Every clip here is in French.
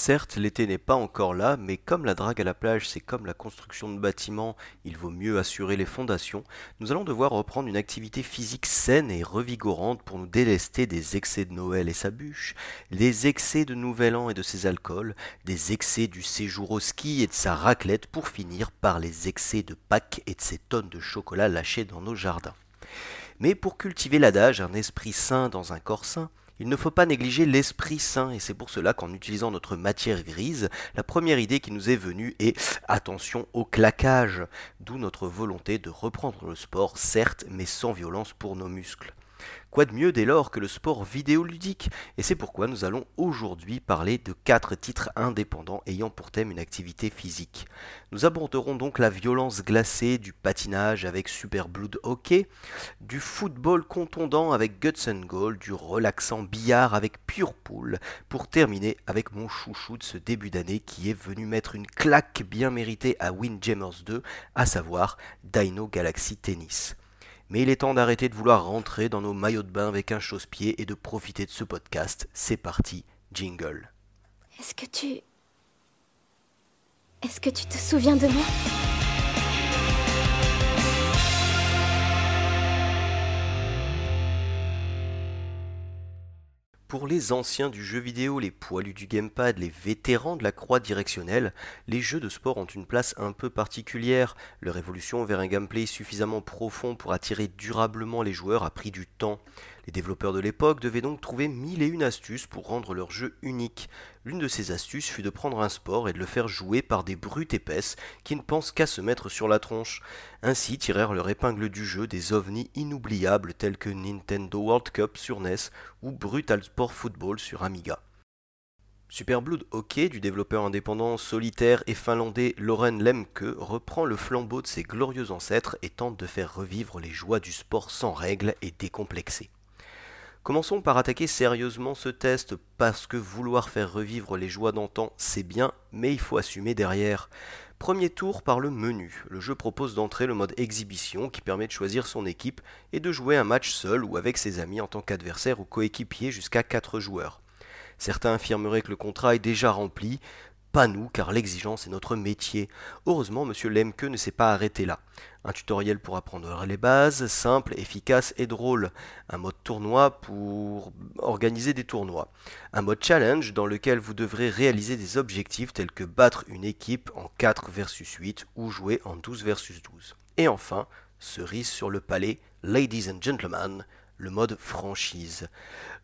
Certes, l'été n'est pas encore là, mais comme la drague à la plage, c'est comme la construction de bâtiments, il vaut mieux assurer les fondations, nous allons devoir reprendre une activité physique saine et revigorante pour nous délester des excès de Noël et sa bûche, des excès de Nouvel An et de ses alcools, des excès du séjour au ski et de sa raclette, pour finir par les excès de Pâques et de ses tonnes de chocolat lâchées dans nos jardins. Mais pour cultiver l'adage un esprit sain dans un corps sain, il ne faut pas négliger l'Esprit Saint, et c'est pour cela qu'en utilisant notre matière grise, la première idée qui nous est venue est attention au claquage, d'où notre volonté de reprendre le sport, certes, mais sans violence pour nos muscles. Quoi de mieux dès lors que le sport vidéoludique? Et c'est pourquoi nous allons aujourd'hui parler de quatre titres indépendants ayant pour thème une activité physique. Nous aborderons donc la violence glacée du patinage avec Super Blood Hockey, du football contondant avec Guts Goal, du relaxant billard avec Pure Pool, pour terminer avec mon chouchou de ce début d'année qui est venu mettre une claque bien méritée à Windjammers 2, à savoir Dino Galaxy Tennis. Mais il est temps d'arrêter de vouloir rentrer dans nos maillots de bain avec un chausse-pied et de profiter de ce podcast. C'est parti, jingle. Est-ce que tu... Est-ce que tu te souviens de moi? Pour les anciens du jeu vidéo, les poilus du gamepad, les vétérans de la croix directionnelle, les jeux de sport ont une place un peu particulière. Leur évolution vers un gameplay suffisamment profond pour attirer durablement les joueurs a pris du temps. Les développeurs de l'époque devaient donc trouver mille et une astuces pour rendre leur jeu unique. L'une de ces astuces fut de prendre un sport et de le faire jouer par des brutes épaisses qui ne pensent qu'à se mettre sur la tronche. Ainsi tirèrent leur épingle du jeu des ovnis inoubliables tels que Nintendo World Cup sur NES ou Brutal Sport Football sur Amiga. Super Blood Hockey du développeur indépendant solitaire et finlandais Loren Lemke reprend le flambeau de ses glorieux ancêtres et tente de faire revivre les joies du sport sans règles et décomplexé. Commençons par attaquer sérieusement ce test, parce que vouloir faire revivre les joies d'antan, c'est bien, mais il faut assumer derrière. Premier tour par le menu. Le jeu propose d'entrer le mode exhibition qui permet de choisir son équipe et de jouer un match seul ou avec ses amis en tant qu'adversaire ou coéquipier jusqu'à 4 joueurs. Certains affirmeraient que le contrat est déjà rempli, pas nous, car l'exigence est notre métier. Heureusement, M. Lemke ne s'est pas arrêté là. Un tutoriel pour apprendre les bases, simple, efficace et drôle. Un mode tournoi pour organiser des tournois. Un mode challenge dans lequel vous devrez réaliser des objectifs tels que battre une équipe en 4 versus 8 ou jouer en 12 versus 12. Et enfin, cerise sur le palais, Ladies and Gentlemen, le mode franchise.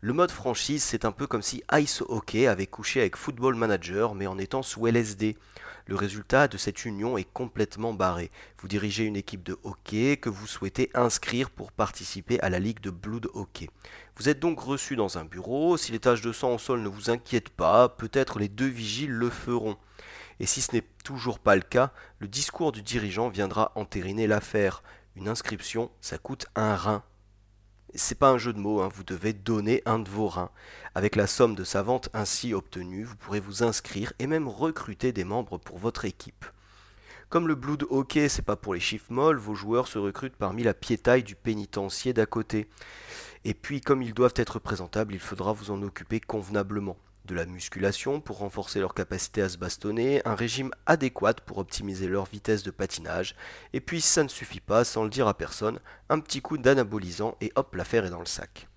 Le mode franchise, c'est un peu comme si Ice Hockey avait couché avec Football Manager, mais en étant sous LSD. Le résultat de cette union est complètement barré. Vous dirigez une équipe de hockey que vous souhaitez inscrire pour participer à la ligue de Blood Hockey. Vous êtes donc reçu dans un bureau. Si les taches de sang au sol ne vous inquiètent pas, peut-être les deux vigiles le feront. Et si ce n'est toujours pas le cas, le discours du dirigeant viendra entériner l'affaire. Une inscription, ça coûte un rein c'est pas un jeu de mots, hein, vous devez donner un de vos reins. Avec la somme de sa vente ainsi obtenue, vous pourrez vous inscrire et même recruter des membres pour votre équipe. Comme le Blood Hockey, c'est pas pour les chiffres molles, vos joueurs se recrutent parmi la piétaille du pénitencier d'à côté. Et puis, comme ils doivent être présentables, il faudra vous en occuper convenablement de la musculation pour renforcer leur capacité à se bastonner, un régime adéquat pour optimiser leur vitesse de patinage, et puis ça ne suffit pas, sans le dire à personne, un petit coup d'anabolisant et hop, l'affaire est dans le sac.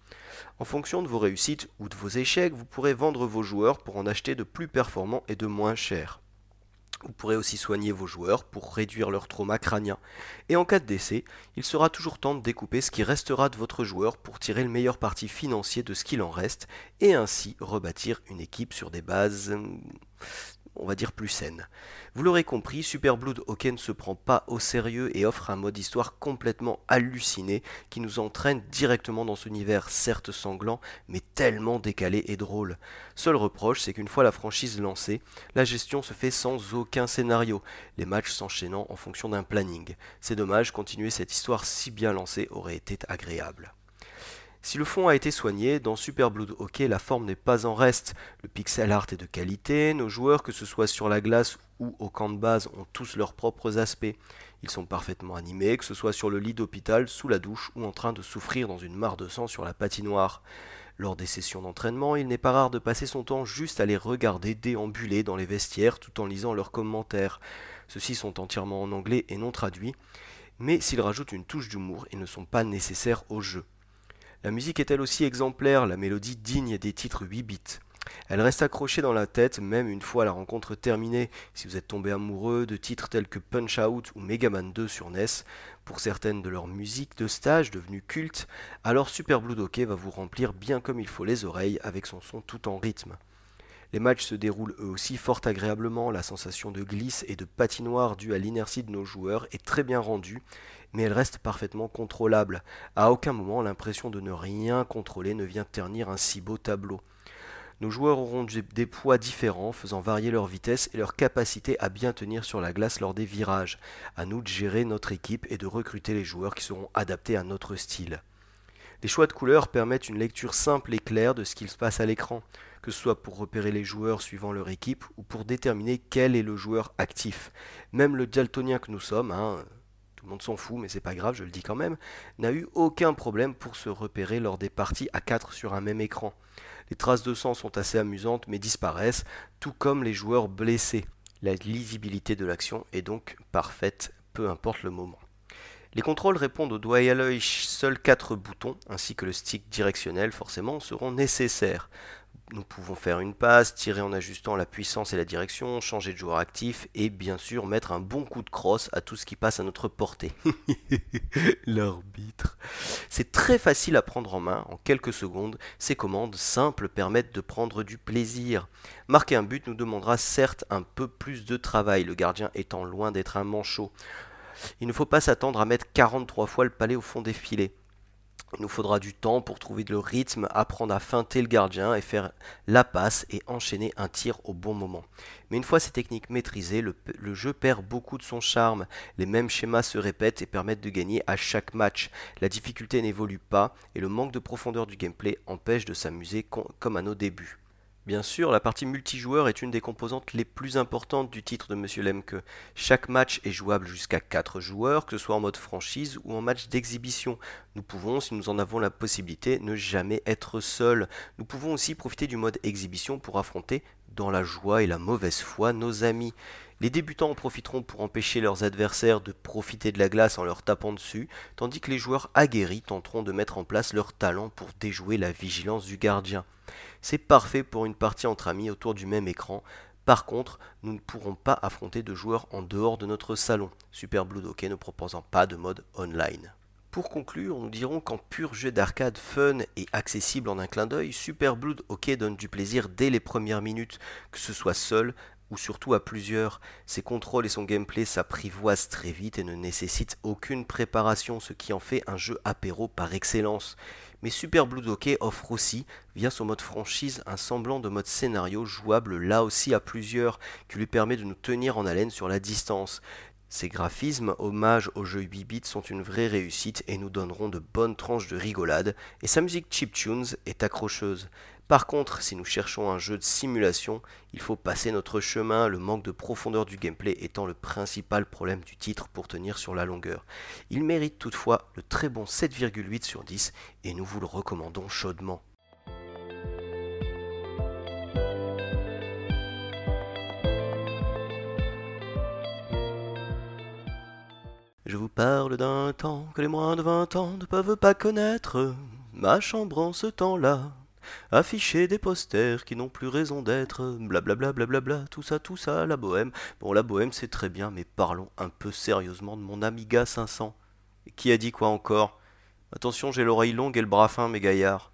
En fonction de vos réussites ou de vos échecs, vous pourrez vendre vos joueurs pour en acheter de plus performants et de moins chers. Vous pourrez aussi soigner vos joueurs pour réduire leur trauma crânien? Et en cas de décès, il sera toujours temps de découper ce qui restera de votre joueur pour tirer le meilleur parti financier de ce qu'il en reste et ainsi rebâtir une équipe sur des bases on va dire plus saine. Vous l'aurez compris, Super Blood Hockey ne se prend pas au sérieux et offre un mode histoire complètement halluciné qui nous entraîne directement dans ce univers certes sanglant mais tellement décalé et drôle. Seul reproche, c'est qu'une fois la franchise lancée, la gestion se fait sans aucun scénario, les matchs s'enchaînant en fonction d'un planning. C'est dommage, continuer cette histoire si bien lancée aurait été agréable. Si le fond a été soigné, dans Super Blood Hockey, la forme n'est pas en reste. Le pixel art est de qualité, nos joueurs, que ce soit sur la glace ou au camp de base, ont tous leurs propres aspects. Ils sont parfaitement animés, que ce soit sur le lit d'hôpital, sous la douche ou en train de souffrir dans une mare de sang sur la patinoire. Lors des sessions d'entraînement, il n'est pas rare de passer son temps juste à les regarder déambuler dans les vestiaires tout en lisant leurs commentaires. Ceux-ci sont entièrement en anglais et non traduits, mais s'ils rajoutent une touche d'humour, ils ne sont pas nécessaires au jeu. La musique est elle aussi exemplaire, la mélodie digne des titres 8 bits? Elle reste accrochée dans la tête même une fois la rencontre terminée. Si vous êtes tombé amoureux de titres tels que Punch Out ou Mega Man 2 sur NES, pour certaines de leurs musiques de stage devenues cultes, alors Super Blue Hockey va vous remplir bien comme il faut les oreilles avec son son tout en rythme. Les matchs se déroulent eux aussi fort agréablement, la sensation de glisse et de patinoire due à l'inertie de nos joueurs est très bien rendue, mais elle reste parfaitement contrôlable. À aucun moment l'impression de ne rien contrôler ne vient ternir un si beau tableau. Nos joueurs auront des poids différents, faisant varier leur vitesse et leur capacité à bien tenir sur la glace lors des virages. À nous de gérer notre équipe et de recruter les joueurs qui seront adaptés à notre style. Les choix de couleurs permettent une lecture simple et claire de ce qu'il se passe à l'écran, que ce soit pour repérer les joueurs suivant leur équipe ou pour déterminer quel est le joueur actif. Même le daltonien que nous sommes, hein, tout le monde s'en fout, mais c'est pas grave, je le dis quand même, n'a eu aucun problème pour se repérer lors des parties à 4 sur un même écran. Les traces de sang sont assez amusantes mais disparaissent, tout comme les joueurs blessés. La lisibilité de l'action est donc parfaite, peu importe le moment. Les contrôles répondent au doigt et à l'œil, seuls 4 boutons, ainsi que le stick directionnel forcément, seront nécessaires. Nous pouvons faire une passe, tirer en ajustant la puissance et la direction, changer de joueur actif et bien sûr mettre un bon coup de crosse à tout ce qui passe à notre portée. L'arbitre. C'est très facile à prendre en main, en quelques secondes, ces commandes simples permettent de prendre du plaisir. Marquer un but nous demandera certes un peu plus de travail, le gardien étant loin d'être un manchot. Il ne faut pas s'attendre à mettre 43 fois le palais au fond des filets. Il nous faudra du temps pour trouver le rythme, apprendre à feinter le gardien et faire la passe et enchaîner un tir au bon moment. Mais une fois ces techniques maîtrisées, le, jeu perd beaucoup de son charme. Les mêmes schémas se répètent et permettent de gagner à chaque match. La difficulté n'évolue pas et le manque de profondeur du gameplay empêche de s'amuser comme à nos débuts. Bien sûr, la partie multijoueur est une des composantes les plus importantes du titre de Monsieur Lemke. Chaque match est jouable jusqu'à 4 joueurs, que ce soit en mode franchise ou en match d'exhibition. Nous pouvons, si nous en avons la possibilité, ne jamais être seuls. Nous pouvons aussi profiter du mode exhibition pour affronter, dans la joie et la mauvaise foi, nos amis. Les débutants en profiteront pour empêcher leurs adversaires de profiter de la glace en leur tapant dessus, tandis que les joueurs aguerris tenteront de mettre en place leur talent pour déjouer la vigilance du gardien. C'est parfait pour une partie entre amis autour du même écran. Par contre, nous ne pourrons pas affronter de joueurs en dehors de notre salon, Super Blue Hockey ne proposant pas de mode online. Pour conclure, nous dirons qu'en pur jeu d'arcade fun et accessible en un clin d'œil, Super Blood Hockey donne du plaisir dès les premières minutes, que ce soit seul ou surtout à plusieurs. Ses contrôles et son gameplay s'apprivoisent très vite et ne nécessitent aucune préparation, ce qui en fait un jeu apéro par excellence. Mais Super Blue Hockey offre aussi, via son mode franchise, un semblant de mode scénario jouable là aussi à plusieurs, qui lui permet de nous tenir en haleine sur la distance. Ces graphismes, hommage au jeu 8 bits, sont une vraie réussite et nous donneront de bonnes tranches de rigolade, et sa musique chiptunes est accrocheuse. Par contre, si nous cherchons un jeu de simulation, il faut passer notre chemin, le manque de profondeur du gameplay étant le principal problème du titre pour tenir sur la longueur. Il mérite toutefois le très bon 7,8 sur 10 et nous vous le recommandons chaudement. Je vous parle d'un temps que les moins de 20 ans ne peuvent pas connaître. Ma chambre en ce temps-là afficher des posters qui n'ont plus raison d'être, blablabla, blablabla, tout ça, tout ça, la bohème. Bon, la bohème, c'est très bien, mais parlons un peu sérieusement de mon Amiga 500. qui a dit quoi encore? Attention, j'ai l'oreille longue et le bras fin, mes gaillards.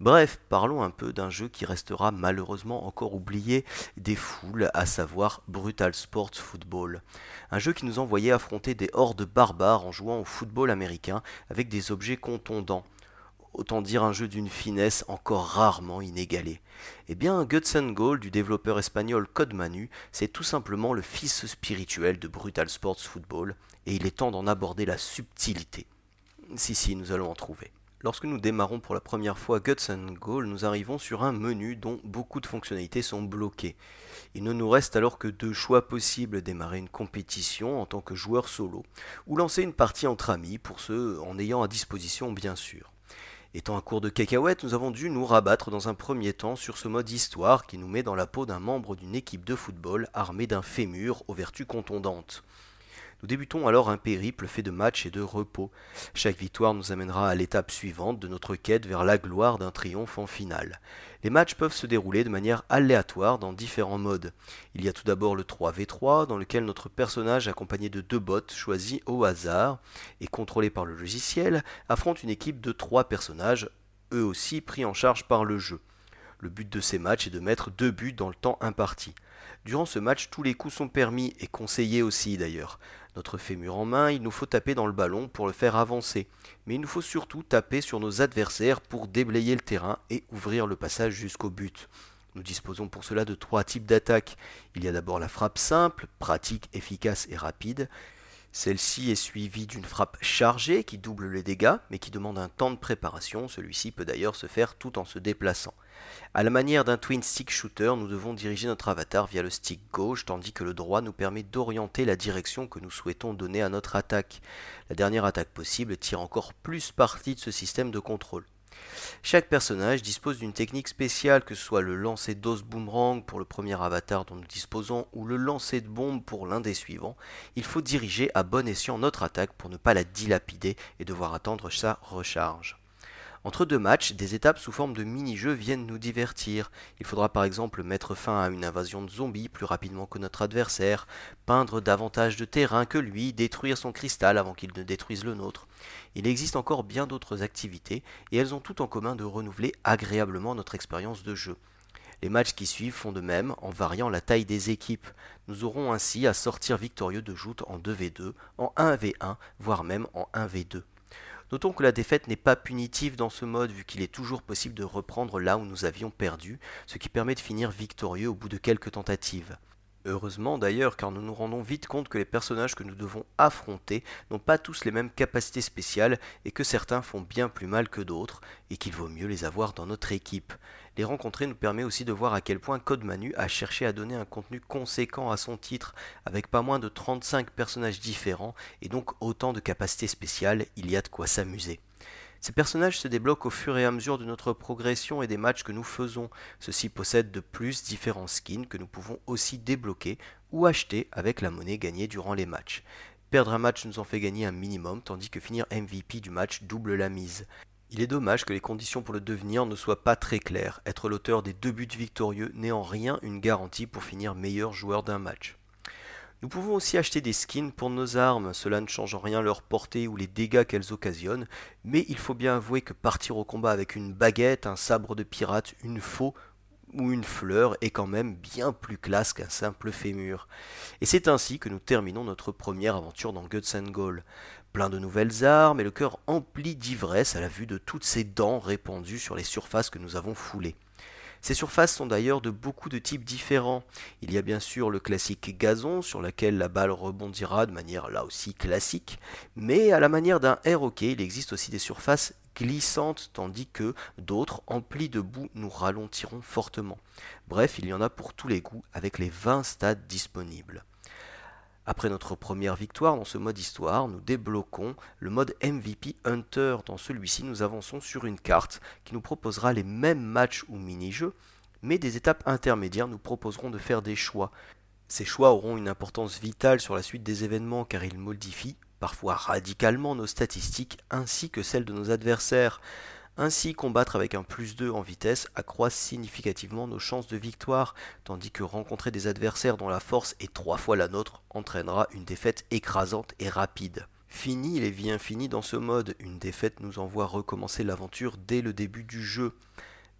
Bref, parlons un peu d'un jeu qui restera malheureusement encore oublié des foules, à savoir Brutal Sports Football. Un jeu qui nous envoyait affronter des hordes barbares en jouant au football américain avec des objets contondants autant dire un jeu d'une finesse encore rarement inégalée. Eh bien, Guts Goal du développeur espagnol Code Manu, c'est tout simplement le fils spirituel de Brutal Sports Football, et il est temps d'en aborder la subtilité. Si, si, nous allons en trouver. Lorsque nous démarrons pour la première fois Guts Goal, nous arrivons sur un menu dont beaucoup de fonctionnalités sont bloquées. Il ne nous reste alors que deux choix possibles, démarrer une compétition en tant que joueur solo, ou lancer une partie entre amis, pour ceux en ayant à disposition bien sûr. Étant un cours de cacahuètes, nous avons dû nous rabattre dans un premier temps sur ce mode histoire qui nous met dans la peau d'un membre d'une équipe de football armé d'un fémur aux vertus contondantes. Nous débutons alors un périple fait de matchs et de repos. Chaque victoire nous amènera à l'étape suivante de notre quête vers la gloire d'un triomphe en finale. Les matchs peuvent se dérouler de manière aléatoire dans différents modes. Il y a tout d'abord le 3v3 dans lequel notre personnage accompagné de deux bots choisis au hasard et contrôlés par le logiciel affronte une équipe de trois personnages, eux aussi pris en charge par le jeu. Le but de ces matchs est de mettre deux buts dans le temps imparti. Durant ce match, tous les coups sont permis et conseillés aussi d'ailleurs. Notre fémur en main, il nous faut taper dans le ballon pour le faire avancer. Mais il nous faut surtout taper sur nos adversaires pour déblayer le terrain et ouvrir le passage jusqu'au but. Nous disposons pour cela de trois types d'attaques. Il y a d'abord la frappe simple, pratique, efficace et rapide. Celle-ci est suivie d'une frappe chargée qui double les dégâts, mais qui demande un temps de préparation. Celui-ci peut d'ailleurs se faire tout en se déplaçant. À la manière d'un twin stick shooter, nous devons diriger notre avatar via le stick gauche, tandis que le droit nous permet d'orienter la direction que nous souhaitons donner à notre attaque. La dernière attaque possible tire encore plus parti de ce système de contrôle. Chaque personnage dispose d'une technique spéciale, que ce soit le lancer d'os boomerang pour le premier avatar dont nous disposons ou le lancer de bombe pour l'un des suivants. Il faut diriger à bon escient notre attaque pour ne pas la dilapider et devoir attendre sa recharge. Entre deux matchs, des étapes sous forme de mini-jeux viennent nous divertir. Il faudra par exemple mettre fin à une invasion de zombies plus rapidement que notre adversaire, peindre davantage de terrain que lui, détruire son cristal avant qu'il ne détruise le nôtre. Il existe encore bien d'autres activités, et elles ont tout en commun de renouveler agréablement notre expérience de jeu. Les matchs qui suivent font de même en variant la taille des équipes. Nous aurons ainsi à sortir victorieux de joutes en 2v2, en 1v1, voire même en 1v2. Notons que la défaite n'est pas punitive dans ce mode vu qu'il est toujours possible de reprendre là où nous avions perdu, ce qui permet de finir victorieux au bout de quelques tentatives. Heureusement d'ailleurs, car nous nous rendons vite compte que les personnages que nous devons affronter n'ont pas tous les mêmes capacités spéciales et que certains font bien plus mal que d'autres, et qu'il vaut mieux les avoir dans notre équipe. Les rencontrer nous permet aussi de voir à quel point Code Manu a cherché à donner un contenu conséquent à son titre, avec pas moins de 35 personnages différents et donc autant de capacités spéciales, il y a de quoi s'amuser. Ces personnages se débloquent au fur et à mesure de notre progression et des matchs que nous faisons. Ceux-ci possèdent de plus différents skins que nous pouvons aussi débloquer ou acheter avec la monnaie gagnée durant les matchs. Perdre un match nous en fait gagner un minimum, tandis que finir MVP du match double la mise. Il est dommage que les conditions pour le devenir ne soient pas très claires. Être l'auteur des deux buts victorieux n'est en rien une garantie pour finir meilleur joueur d'un match. Nous pouvons aussi acheter des skins pour nos armes, cela ne change en rien leur portée ou les dégâts qu'elles occasionnent, mais il faut bien avouer que partir au combat avec une baguette, un sabre de pirate, une faux ou une fleur est quand même bien plus classe qu'un simple fémur. Et c'est ainsi que nous terminons notre première aventure dans Guts Goal plein de nouvelles armes et le cœur empli d'ivresse à la vue de toutes ces dents répandues sur les surfaces que nous avons foulées. Ces surfaces sont d'ailleurs de beaucoup de types différents. Il y a bien sûr le classique gazon sur lequel la balle rebondira de manière là aussi classique, mais à la manière d'un air hockey, il existe aussi des surfaces glissantes tandis que d'autres emplies de boue nous ralentiront fortement. Bref, il y en a pour tous les goûts avec les 20 stades disponibles. Après notre première victoire dans ce mode histoire, nous débloquons le mode MVP Hunter. Dans celui-ci, nous avançons sur une carte qui nous proposera les mêmes matchs ou mini-jeux, mais des étapes intermédiaires nous proposeront de faire des choix. Ces choix auront une importance vitale sur la suite des événements car ils modifient, parfois radicalement, nos statistiques ainsi que celles de nos adversaires. Ainsi, combattre avec un plus 2 en vitesse accroît significativement nos chances de victoire, tandis que rencontrer des adversaires dont la force est trois fois la nôtre entraînera une défaite écrasante et rapide. Fini les vies infinies dans ce mode, une défaite nous envoie recommencer l'aventure dès le début du jeu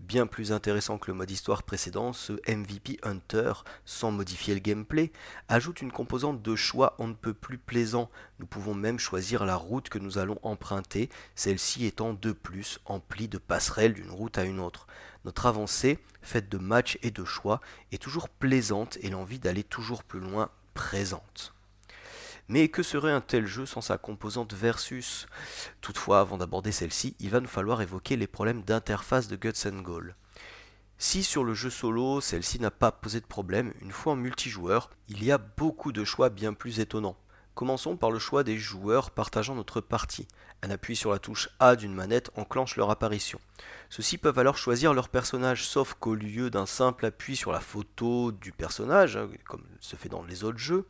bien plus intéressant que le mode histoire précédent, ce MVP Hunter, sans modifier le gameplay, ajoute une composante de choix on ne peut plus plaisant. Nous pouvons même choisir la route que nous allons emprunter, celle-ci étant de plus emplie de passerelles d'une route à une autre. Notre avancée, faite de matchs et de choix, est toujours plaisante et l'envie d'aller toujours plus loin présente. Mais que serait un tel jeu sans sa composante versus? Toutefois, avant d'aborder celle-ci, il va nous falloir évoquer les problèmes d'interface de Guts Goal. Si sur le jeu solo, celle-ci n'a pas posé de problème, une fois en multijoueur, il y a beaucoup de choix bien plus étonnants. Commençons par le choix des joueurs partageant notre partie. Un appui sur la touche A d'une manette enclenche leur apparition. Ceux-ci peuvent alors choisir leur personnage, sauf qu'au lieu d'un simple appui sur la photo du personnage, hein, comme se fait dans les autres jeux,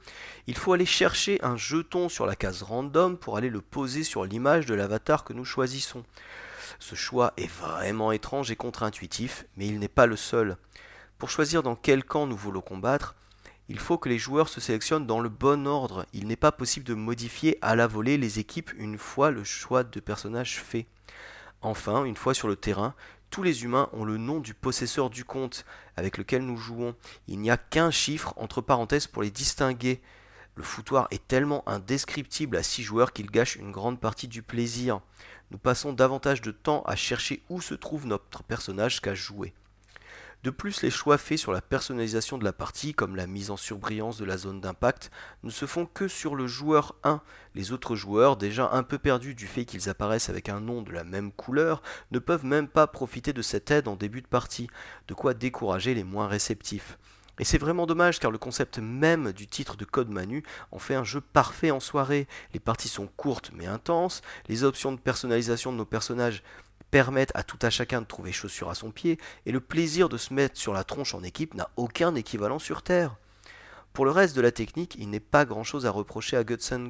il faut aller chercher un jeton sur la case random pour aller le poser sur l'image de l'avatar que nous choisissons. Ce choix est vraiment étrange et contre-intuitif, mais il n'est pas le seul. Pour choisir dans quel camp nous voulons combattre, il faut que les joueurs se sélectionnent dans le bon ordre. Il n'est pas possible de modifier à la volée les équipes une fois le choix de personnage fait. Enfin, une fois sur le terrain, tous les humains ont le nom du possesseur du compte avec lequel nous jouons. Il n'y a qu'un chiffre entre parenthèses pour les distinguer. Le foutoir est tellement indescriptible à 6 joueurs qu'il gâche une grande partie du plaisir. Nous passons davantage de temps à chercher où se trouve notre personnage qu'à jouer. De plus, les choix faits sur la personnalisation de la partie, comme la mise en surbrillance de la zone d'impact, ne se font que sur le joueur 1. Les autres joueurs, déjà un peu perdus du fait qu'ils apparaissent avec un nom de la même couleur, ne peuvent même pas profiter de cette aide en début de partie, de quoi décourager les moins réceptifs. Et c'est vraiment dommage car le concept même du titre de Code Manu en fait un jeu parfait en soirée. Les parties sont courtes mais intenses, les options de personnalisation de nos personnages permettent à tout à chacun de trouver chaussure à son pied, et le plaisir de se mettre sur la tronche en équipe n'a aucun équivalent sur Terre. Pour le reste de la technique, il n'est pas grand chose à reprocher à Guts and.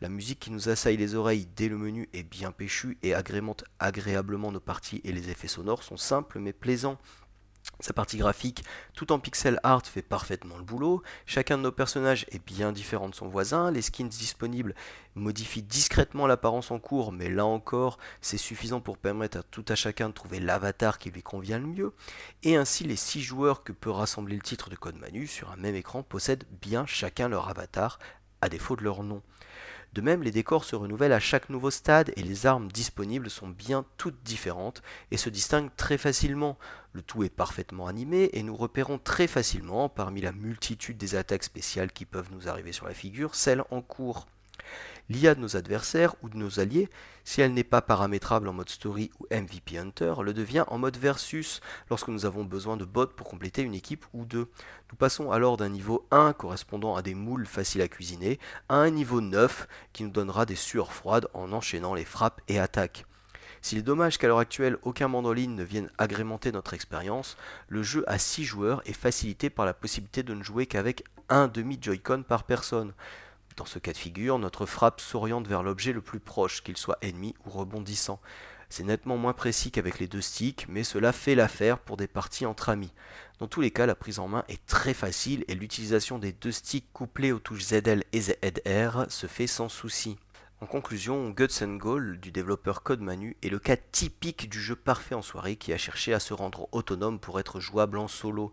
La musique qui nous assaille les oreilles dès le menu est bien péchue et agrémente agréablement nos parties et les effets sonores sont simples mais plaisants. Sa partie graphique, tout en pixel art, fait parfaitement le boulot. Chacun de nos personnages est bien différent de son voisin. Les skins disponibles modifient discrètement l'apparence en cours, mais là encore, c'est suffisant pour permettre à tout à chacun de trouver l'avatar qui lui convient le mieux. Et ainsi, les 6 joueurs que peut rassembler le titre de Code Manu sur un même écran possèdent bien chacun leur avatar, à défaut de leur nom. De même, les décors se renouvellent à chaque nouveau stade et les armes disponibles sont bien toutes différentes et se distinguent très facilement. Le tout est parfaitement animé et nous repérons très facilement, parmi la multitude des attaques spéciales qui peuvent nous arriver sur la figure, celles en cours l'IA de nos adversaires ou de nos alliés, si elle n'est pas paramétrable en mode story ou MVP Hunter, le devient en mode versus lorsque nous avons besoin de bots pour compléter une équipe ou deux. Nous passons alors d'un niveau 1 correspondant à des moules faciles à cuisiner à un niveau 9 qui nous donnera des sueurs froides en enchaînant les frappes et attaques. S'il est dommage qu'à l'heure actuelle aucun mandoline ne vienne agrémenter notre expérience, le jeu à 6 joueurs est facilité par la possibilité de ne jouer qu'avec un demi Joy-Con par personne. Dans ce cas de figure, notre frappe s'oriente vers l'objet le plus proche, qu'il soit ennemi ou rebondissant. C'est nettement moins précis qu'avec les deux sticks, mais cela fait l'affaire pour des parties entre amis. Dans tous les cas, la prise en main est très facile et l'utilisation des deux sticks couplés aux touches ZL et ZR se fait sans souci. En conclusion, Guts Goal du développeur Code Manu est le cas typique du jeu parfait en soirée qui a cherché à se rendre autonome pour être jouable en solo.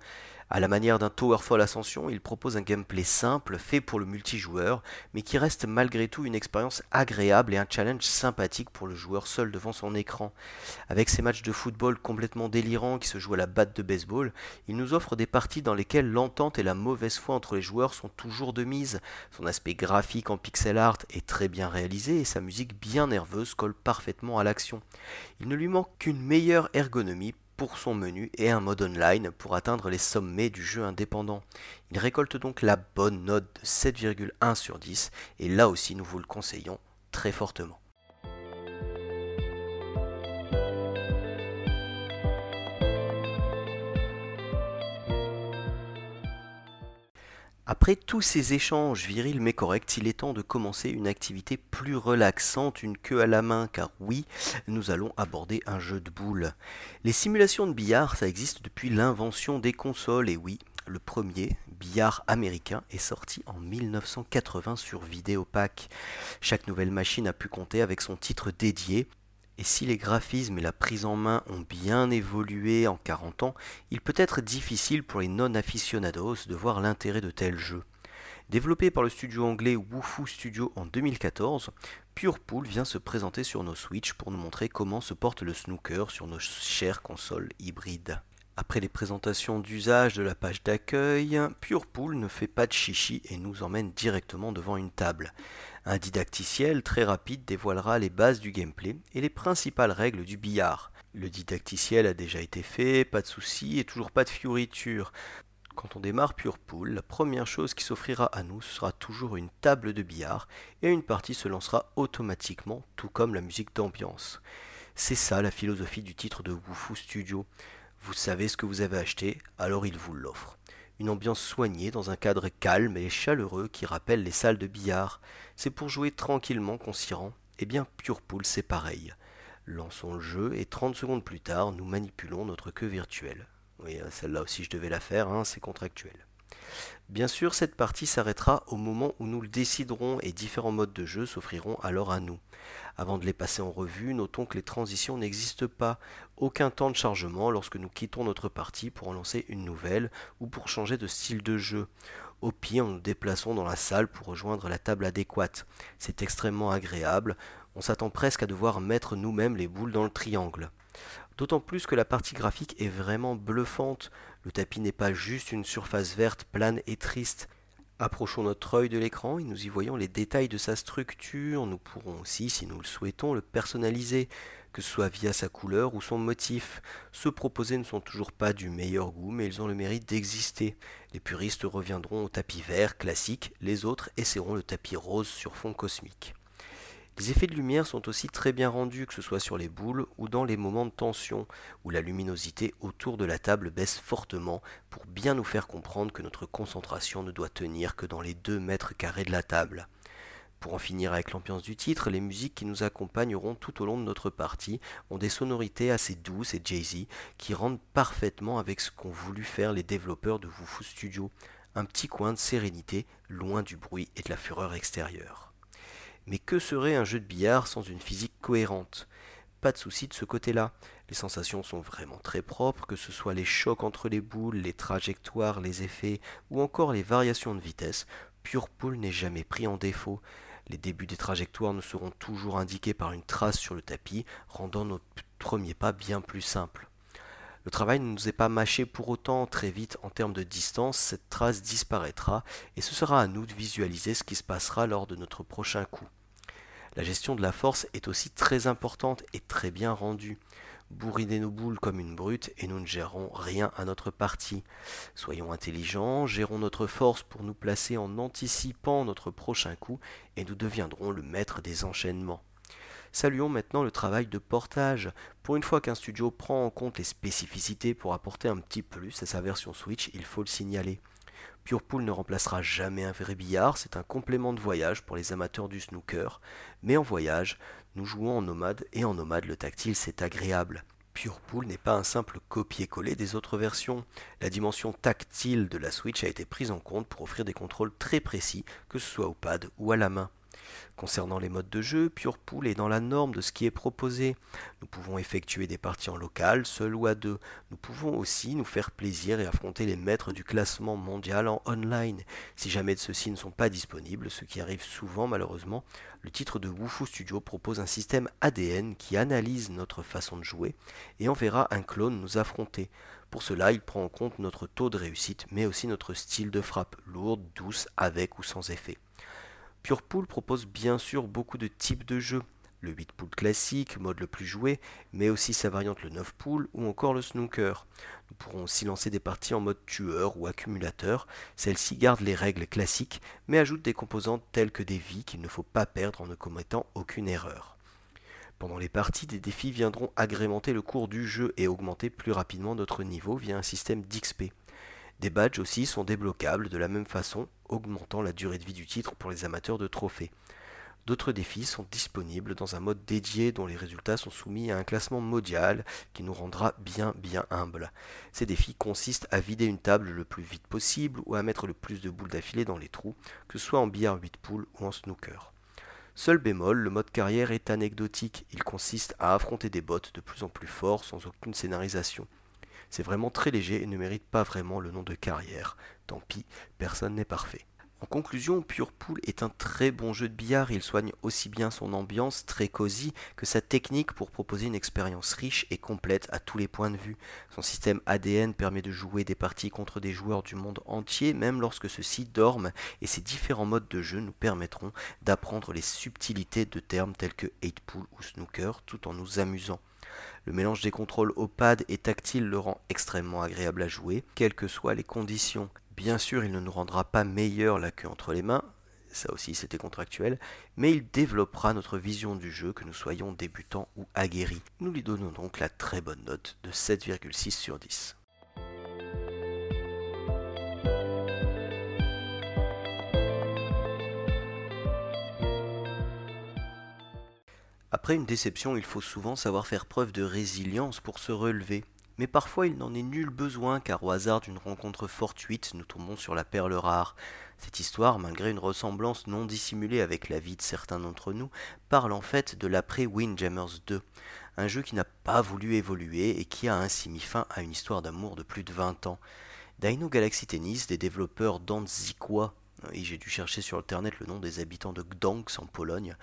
À la manière d'un Towerfall Ascension, il propose un gameplay simple, fait pour le multijoueur, mais qui reste malgré tout une expérience agréable et un challenge sympathique pour le joueur seul devant son écran. Avec ses matchs de football complètement délirants qui se jouent à la batte de baseball, il nous offre des parties dans lesquelles l'entente et la mauvaise foi entre les joueurs sont toujours de mise. Son aspect graphique en pixel art est très bien réalisé et sa musique bien nerveuse colle parfaitement à l'action. Il ne lui manque qu'une meilleure ergonomie pour son menu et un mode online pour atteindre les sommets du jeu indépendant. Il récolte donc la bonne note de 7,1 sur 10 et là aussi nous vous le conseillons très fortement. Après tous ces échanges virils mais corrects, il est temps de commencer une activité plus relaxante, une queue à la main, car oui, nous allons aborder un jeu de boules. Les simulations de billard, ça existe depuis l'invention des consoles, et oui, le premier, billard américain, est sorti en 1980 sur Vidéopack. Chaque nouvelle machine a pu compter avec son titre dédié, et si les graphismes et la prise en main ont bien évolué en 40 ans, il peut être difficile pour les non-aficionados de voir l'intérêt de tels jeux. Développé par le studio anglais Wufu Studio en 2014, Purepool vient se présenter sur nos Switch pour nous montrer comment se porte le snooker sur nos chères consoles hybrides. Après les présentations d'usage de la page d'accueil, Purepool ne fait pas de chichi et nous emmène directement devant une table. Un didacticiel très rapide dévoilera les bases du gameplay et les principales règles du billard. Le didacticiel a déjà été fait, pas de soucis et toujours pas de fioriture. Quand on démarre Pure Pool, la première chose qui s'offrira à nous, sera toujours une table de billard et une partie se lancera automatiquement, tout comme la musique d'ambiance. C'est ça la philosophie du titre de Wufu Studio. Vous savez ce que vous avez acheté, alors il vous l'offre. Une ambiance soignée dans un cadre calme et chaleureux qui rappelle les salles de billard. C'est pour jouer tranquillement qu'on s'y rend. Eh bien, Pure Pool, c'est pareil. Lançons le jeu et 30 secondes plus tard, nous manipulons notre queue virtuelle. Oui, euh, celle-là aussi je devais la faire, hein, c'est contractuel. Bien sûr, cette partie s'arrêtera au moment où nous le déciderons et différents modes de jeu s'offriront alors à nous. Avant de les passer en revue, notons que les transitions n'existent pas, aucun temps de chargement lorsque nous quittons notre partie pour en lancer une nouvelle ou pour changer de style de jeu. Au pire, nous nous déplaçons dans la salle pour rejoindre la table adéquate. C'est extrêmement agréable, on s'attend presque à devoir mettre nous-mêmes les boules dans le triangle. D'autant plus que la partie graphique est vraiment bluffante, le tapis n'est pas juste une surface verte plane et triste. Approchons notre œil de l'écran et nous y voyons les détails de sa structure. Nous pourrons aussi, si nous le souhaitons, le personnaliser, que ce soit via sa couleur ou son motif. Ceux proposés ne sont toujours pas du meilleur goût, mais ils ont le mérite d'exister. Les puristes reviendront au tapis vert classique, les autres essaieront le tapis rose sur fond cosmique. Les effets de lumière sont aussi très bien rendus, que ce soit sur les boules ou dans les moments de tension, où la luminosité autour de la table baisse fortement pour bien nous faire comprendre que notre concentration ne doit tenir que dans les 2 mètres carrés de la table. Pour en finir avec l'ambiance du titre, les musiques qui nous accompagneront tout au long de notre partie ont des sonorités assez douces et Jay-Z qui rendent parfaitement avec ce qu'ont voulu faire les développeurs de Wufu Studio, un petit coin de sérénité loin du bruit et de la fureur extérieure. Mais que serait un jeu de billard sans une physique cohérente? Pas de souci de ce côté-là. Les sensations sont vraiment très propres, que ce soit les chocs entre les boules, les trajectoires, les effets ou encore les variations de vitesse. Pure Pool n'est jamais pris en défaut. Les débuts des trajectoires ne seront toujours indiqués par une trace sur le tapis, rendant notre premier pas bien plus simple. Le travail ne nous est pas mâché pour autant, très vite en termes de distance, cette trace disparaîtra et ce sera à nous de visualiser ce qui se passera lors de notre prochain coup. La gestion de la force est aussi très importante et très bien rendue. Bourriner nos boules comme une brute et nous ne gérons rien à notre partie. Soyons intelligents, gérons notre force pour nous placer en anticipant notre prochain coup et nous deviendrons le maître des enchaînements. Saluons maintenant le travail de portage. Pour une fois qu'un studio prend en compte les spécificités pour apporter un petit plus à sa version Switch, il faut le signaler. Purepool ne remplacera jamais un vrai billard, c'est un complément de voyage pour les amateurs du snooker, mais en voyage, nous jouons en nomade et en nomade le tactile c'est agréable. Purepool n'est pas un simple copier-coller des autres versions. La dimension tactile de la Switch a été prise en compte pour offrir des contrôles très précis, que ce soit au pad ou à la main. Concernant les modes de jeu, Pure Pool est dans la norme de ce qui est proposé. Nous pouvons effectuer des parties en local, seul ou à deux. Nous pouvons aussi nous faire plaisir et affronter les maîtres du classement mondial en online. Si jamais de ceux-ci ne sont pas disponibles, ce qui arrive souvent malheureusement, le titre de Wufu Studio propose un système ADN qui analyse notre façon de jouer et enverra un clone nous affronter. Pour cela, il prend en compte notre taux de réussite, mais aussi notre style de frappe, lourde, douce, avec ou sans effet. Purepool propose bien sûr beaucoup de types de jeux. Le 8 pool classique, mode le plus joué, mais aussi sa variante le 9 pool ou encore le snooker. Nous pourrons aussi lancer des parties en mode tueur ou accumulateur. Celle-ci garde les règles classiques, mais ajoute des composantes telles que des vies qu'il ne faut pas perdre en ne commettant aucune erreur. Pendant les parties, des défis viendront agrémenter le cours du jeu et augmenter plus rapidement notre niveau via un système d'XP. Des badges aussi sont débloquables de la même façon, augmentant la durée de vie du titre pour les amateurs de trophées. D'autres défis sont disponibles dans un mode dédié dont les résultats sont soumis à un classement mondial qui nous rendra bien bien humbles. Ces défis consistent à vider une table le plus vite possible ou à mettre le plus de boules d'affilée dans les trous, que ce soit en billard 8 poules ou en snooker. Seul bémol, le mode carrière est anecdotique, il consiste à affronter des bots de plus en plus forts sans aucune scénarisation. C'est vraiment très léger et ne mérite pas vraiment le nom de carrière. Tant pis, personne n'est parfait. En conclusion, Pure Pool est un très bon jeu de billard. Il soigne aussi bien son ambiance très cosy que sa technique pour proposer une expérience riche et complète à tous les points de vue. Son système ADN permet de jouer des parties contre des joueurs du monde entier, même lorsque ceux-ci dorment, et ces différents modes de jeu nous permettront d'apprendre les subtilités de termes tels que 8 pool ou snooker tout en nous amusant. Le mélange des contrôles au et tactile le rend extrêmement agréable à jouer, quelles que soient les conditions. Bien sûr, il ne nous rendra pas meilleur la queue entre les mains, ça aussi c'était contractuel, mais il développera notre vision du jeu, que nous soyons débutants ou aguerris. Nous lui donnons donc la très bonne note de 7,6 sur 10. Après une déception, il faut souvent savoir faire preuve de résilience pour se relever. Mais parfois il n'en est nul besoin car au hasard d'une rencontre fortuite nous tombons sur la perle rare. Cette histoire, malgré une ressemblance non dissimulée avec la vie de certains d'entre nous, parle en fait de l'après Windjammers 2, un jeu qui n'a pas voulu évoluer et qui a ainsi mis fin à une histoire d'amour de plus de 20 ans. Dino Galaxy Tennis, des développeurs d'Anzikwa, et j'ai dû chercher sur internet le nom des habitants de Gdansk en Pologne.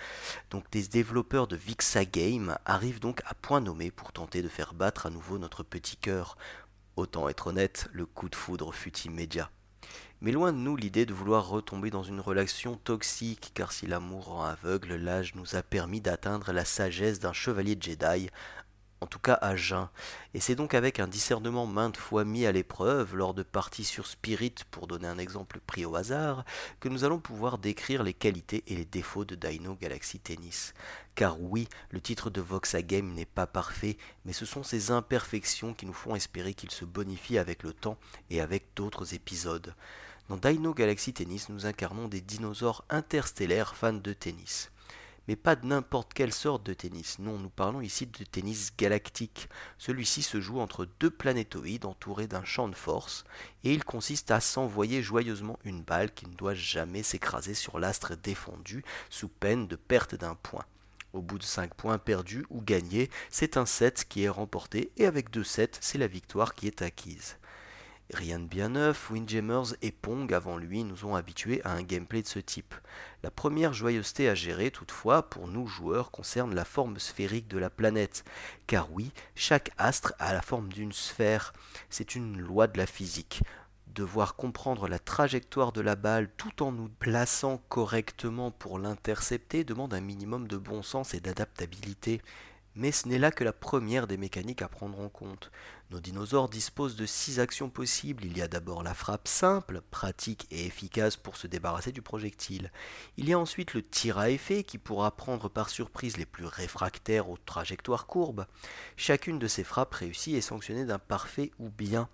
Donc des développeurs de Vixa Game arrivent donc à point nommé pour tenter de faire battre à nouveau notre petit cœur. Autant être honnête, le coup de foudre fut immédiat. Mais loin de nous l'idée de vouloir retomber dans une relation toxique, car si l'amour rend aveugle, l'âge nous a permis d'atteindre la sagesse d'un chevalier Jedi, en tout cas à jeun, et c'est donc avec un discernement maintes fois mis à l'épreuve lors de parties sur Spirit, pour donner un exemple pris au hasard, que nous allons pouvoir décrire les qualités et les défauts de Dino Galaxy Tennis. Car oui, le titre de Voxa Game n'est pas parfait, mais ce sont ces imperfections qui nous font espérer qu'il se bonifie avec le temps et avec d'autres épisodes. Dans Dino Galaxy Tennis, nous incarnons des dinosaures interstellaires fans de tennis mais pas de n'importe quelle sorte de tennis. Non, nous parlons ici de tennis galactique. Celui-ci se joue entre deux planétoïdes entourés d'un champ de force, et il consiste à s'envoyer joyeusement une balle qui ne doit jamais s'écraser sur l'astre défendu, sous peine de perte d'un point. Au bout de 5 points perdus ou gagnés, c'est un set qui est remporté, et avec deux sets, c'est la victoire qui est acquise. Rien de bien neuf, Windjammers et Pong avant lui nous ont habitués à un gameplay de ce type. La première joyeuseté à gérer toutefois pour nous joueurs concerne la forme sphérique de la planète. Car oui, chaque astre a la forme d'une sphère. C'est une loi de la physique. Devoir comprendre la trajectoire de la balle tout en nous plaçant correctement pour l'intercepter demande un minimum de bon sens et d'adaptabilité. Mais ce n'est là que la première des mécaniques à prendre en compte. Nos dinosaures disposent de six actions possibles. Il y a d'abord la frappe simple, pratique et efficace pour se débarrasser du projectile. Il y a ensuite le tir à effet qui pourra prendre par surprise les plus réfractaires aux trajectoires courbes. Chacune de ces frappes réussies est sanctionnée d'un parfait ou bien.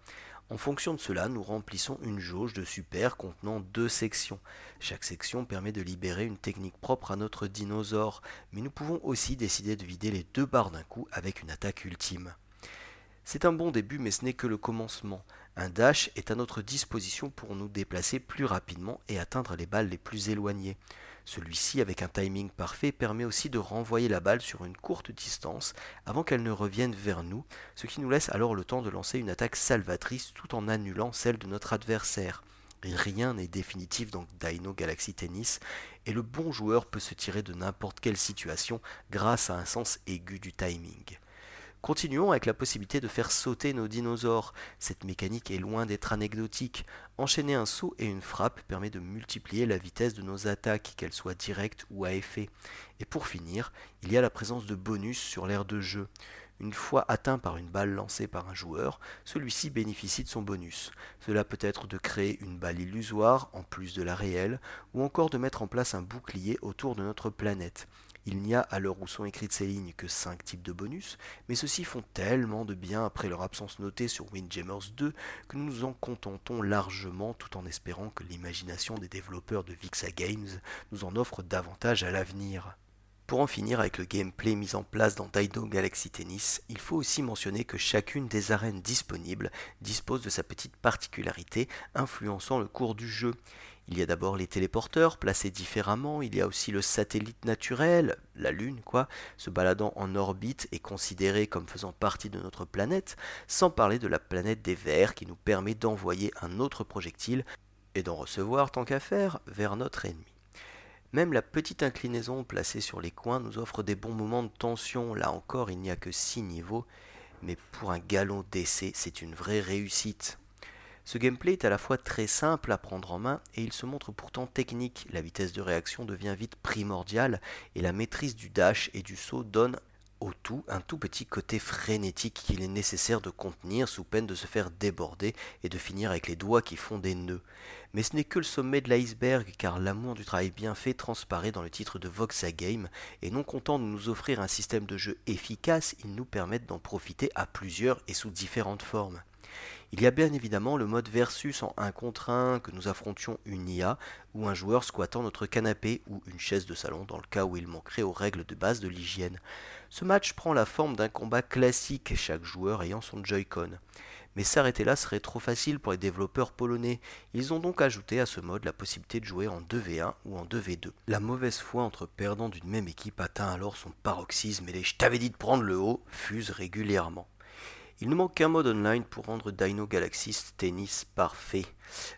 En fonction de cela, nous remplissons une jauge de super contenant deux sections. Chaque section permet de libérer une technique propre à notre dinosaure, mais nous pouvons aussi décider de vider les deux barres d'un coup avec une attaque ultime. C'est un bon début, mais ce n'est que le commencement. Un dash est à notre disposition pour nous déplacer plus rapidement et atteindre les balles les plus éloignées. Celui-ci, avec un timing parfait, permet aussi de renvoyer la balle sur une courte distance avant qu'elle ne revienne vers nous, ce qui nous laisse alors le temps de lancer une attaque salvatrice tout en annulant celle de notre adversaire. Rien n'est définitif dans Dino Galaxy Tennis, et le bon joueur peut se tirer de n'importe quelle situation grâce à un sens aigu du timing. Continuons avec la possibilité de faire sauter nos dinosaures. Cette mécanique est loin d'être anecdotique. Enchaîner un saut et une frappe permet de multiplier la vitesse de nos attaques, qu'elles soient directes ou à effet. Et pour finir, il y a la présence de bonus sur l'aire de jeu. Une fois atteint par une balle lancée par un joueur, celui-ci bénéficie de son bonus. Cela peut être de créer une balle illusoire en plus de la réelle, ou encore de mettre en place un bouclier autour de notre planète. Il n'y a à l'heure où sont écrites ces lignes que 5 types de bonus, mais ceux-ci font tellement de bien après leur absence notée sur Windjammers 2 que nous nous en contentons largement tout en espérant que l'imagination des développeurs de Vixa Games nous en offre davantage à l'avenir. Pour en finir avec le gameplay mis en place dans Dino Galaxy Tennis, il faut aussi mentionner que chacune des arènes disponibles dispose de sa petite particularité influençant le cours du jeu. Il y a d'abord les téléporteurs placés différemment, il y a aussi le satellite naturel, la Lune quoi, se baladant en orbite et considéré comme faisant partie de notre planète, sans parler de la planète des vers qui nous permet d'envoyer un autre projectile et d'en recevoir tant qu'à faire vers notre ennemi. Même la petite inclinaison placée sur les coins nous offre des bons moments de tension, là encore il n'y a que 6 niveaux, mais pour un galon d'essai c'est une vraie réussite. Ce gameplay est à la fois très simple à prendre en main et il se montre pourtant technique. La vitesse de réaction devient vite primordiale et la maîtrise du dash et du saut donne au tout un tout petit côté frénétique qu'il est nécessaire de contenir sous peine de se faire déborder et de finir avec les doigts qui font des nœuds. Mais ce n'est que le sommet de l'iceberg car l'amour du travail bien fait transparaît dans le titre de Voxa Game et non content de nous offrir un système de jeu efficace, ils nous permettent d'en profiter à plusieurs et sous différentes formes. Il y a bien évidemment le mode versus en 1 contre 1 que nous affrontions une IA ou un joueur squattant notre canapé ou une chaise de salon dans le cas où il manquerait aux règles de base de l'hygiène. Ce match prend la forme d'un combat classique, chaque joueur ayant son Joy-Con. Mais s'arrêter là serait trop facile pour les développeurs polonais. Ils ont donc ajouté à ce mode la possibilité de jouer en 2v1 ou en 2v2. La mauvaise foi entre perdants d'une même équipe atteint alors son paroxysme et les je t'avais dit de prendre le haut fusent régulièrement. Il ne manque qu'un mode online pour rendre Dino Galaxy Tennis parfait.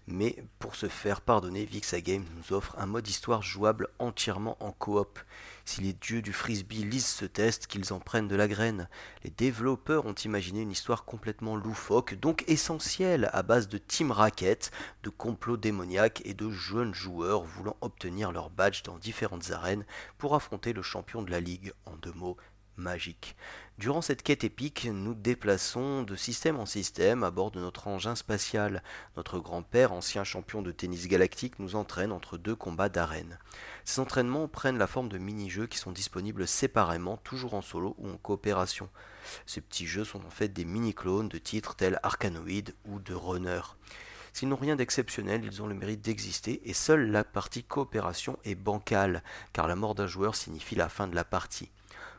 Mais pour se faire pardonner, Vixa Games nous offre un mode histoire jouable entièrement en coop. Si les dieux du frisbee lisent ce test, qu'ils en prennent de la graine. Les développeurs ont imaginé une histoire complètement loufoque, donc essentielle, à base de team racket, de complots démoniaques et de jeunes joueurs voulant obtenir leur badge dans différentes arènes pour affronter le champion de la ligue, en deux mots, magique. Durant cette quête épique, nous déplaçons de système en système à bord de notre engin spatial. Notre grand-père, ancien champion de tennis galactique, nous entraîne entre deux combats d'arène. Ces entraînements prennent la forme de mini-jeux qui sont disponibles séparément, toujours en solo ou en coopération. Ces petits jeux sont en fait des mini-clones de titres tels Arkanoid ou de Runner. S'ils n'ont rien d'exceptionnel, ils ont le mérite d'exister et seule la partie coopération est bancale, car la mort d'un joueur signifie la fin de la partie.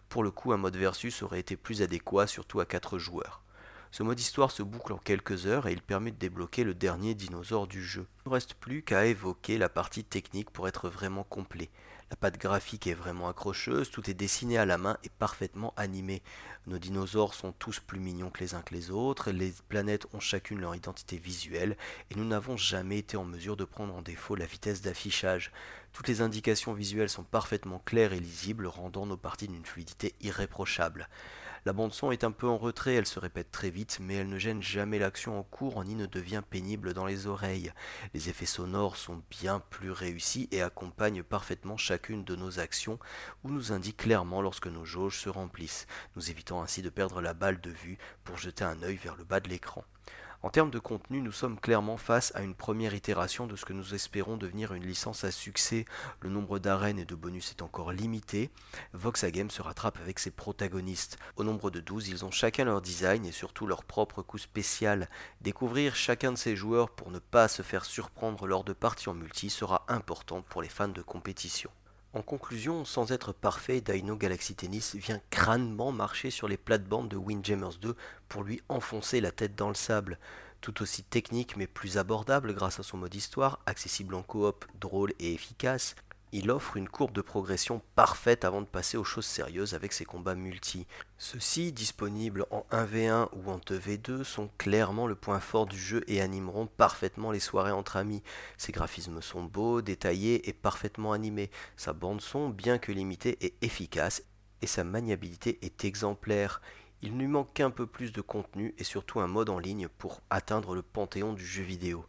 Pour le coup, un mode versus aurait été plus adéquat, surtout à 4 joueurs. Ce mode histoire se boucle en quelques heures et il permet de débloquer le dernier dinosaure du jeu. Il ne reste plus qu'à évoquer la partie technique pour être vraiment complet. La patte graphique est vraiment accrocheuse, tout est dessiné à la main et parfaitement animé. Nos dinosaures sont tous plus mignons que les uns que les autres, les planètes ont chacune leur identité visuelle et nous n'avons jamais été en mesure de prendre en défaut la vitesse d'affichage. Toutes les indications visuelles sont parfaitement claires et lisibles, rendant nos parties d'une fluidité irréprochable. La bande son est un peu en retrait, elle se répète très vite, mais elle ne gêne jamais l'action en cours ni ne devient pénible dans les oreilles. Les effets sonores sont bien plus réussis et accompagnent parfaitement chacune de nos actions ou nous indiquent clairement lorsque nos jauges se remplissent, nous évitant ainsi de perdre la balle de vue pour jeter un œil vers le bas de l'écran. En termes de contenu, nous sommes clairement face à une première itération de ce que nous espérons devenir une licence à succès. Le nombre d'arènes et de bonus est encore limité. Voxagame se rattrape avec ses protagonistes. Au nombre de 12, ils ont chacun leur design et surtout leur propre coup spécial. Découvrir chacun de ces joueurs pour ne pas se faire surprendre lors de parties en multi sera important pour les fans de compétition. En conclusion, sans être parfait, Dino Galaxy Tennis vient crânement marcher sur les plates-bandes de Windjammers 2 pour lui enfoncer la tête dans le sable. Tout aussi technique mais plus abordable grâce à son mode histoire, accessible en coop, drôle et efficace, il offre une courbe de progression parfaite avant de passer aux choses sérieuses avec ses combats multi. Ceux-ci, disponibles en 1v1 ou en 2v2, sont clairement le point fort du jeu et animeront parfaitement les soirées entre amis. Ses graphismes sont beaux, détaillés et parfaitement animés. Sa bande son, bien que limitée, est efficace et sa maniabilité est exemplaire. Il lui manque qu'un peu plus de contenu et surtout un mode en ligne pour atteindre le panthéon du jeu vidéo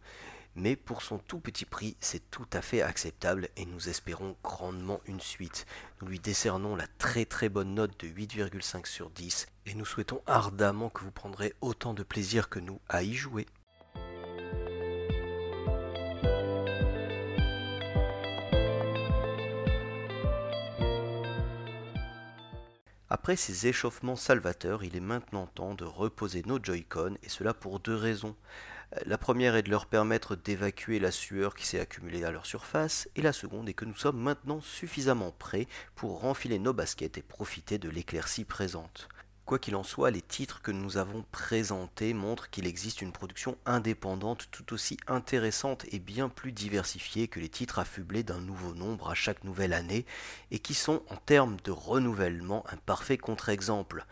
mais pour son tout petit prix, c'est tout à fait acceptable et nous espérons grandement une suite. Nous lui décernons la très très bonne note de 8,5 sur 10 et nous souhaitons ardemment que vous prendrez autant de plaisir que nous à y jouer. Après ces échauffements salvateurs, il est maintenant temps de reposer nos Joy-Con, et cela pour deux raisons. La première est de leur permettre d'évacuer la sueur qui s'est accumulée à leur surface, et la seconde est que nous sommes maintenant suffisamment prêts pour renfiler nos baskets et profiter de l'éclaircie présente. Quoi qu'il en soit, les titres que nous avons présentés montrent qu'il existe une production indépendante tout aussi intéressante et bien plus diversifiée que les titres affublés d'un nouveau nombre à chaque nouvelle année et qui sont en termes de renouvellement un parfait contre-exemple.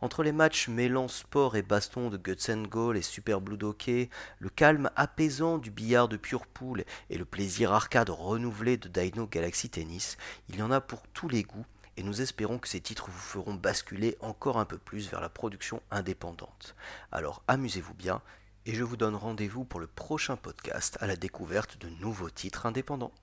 Entre les matchs mêlant sport et baston de Guts Goal et Super Blue Hockey, le calme apaisant du billard de Pure Pool et le plaisir arcade renouvelé de Dino Galaxy Tennis, il y en a pour tous les goûts et nous espérons que ces titres vous feront basculer encore un peu plus vers la production indépendante. Alors amusez-vous bien et je vous donne rendez-vous pour le prochain podcast à la découverte de nouveaux titres indépendants.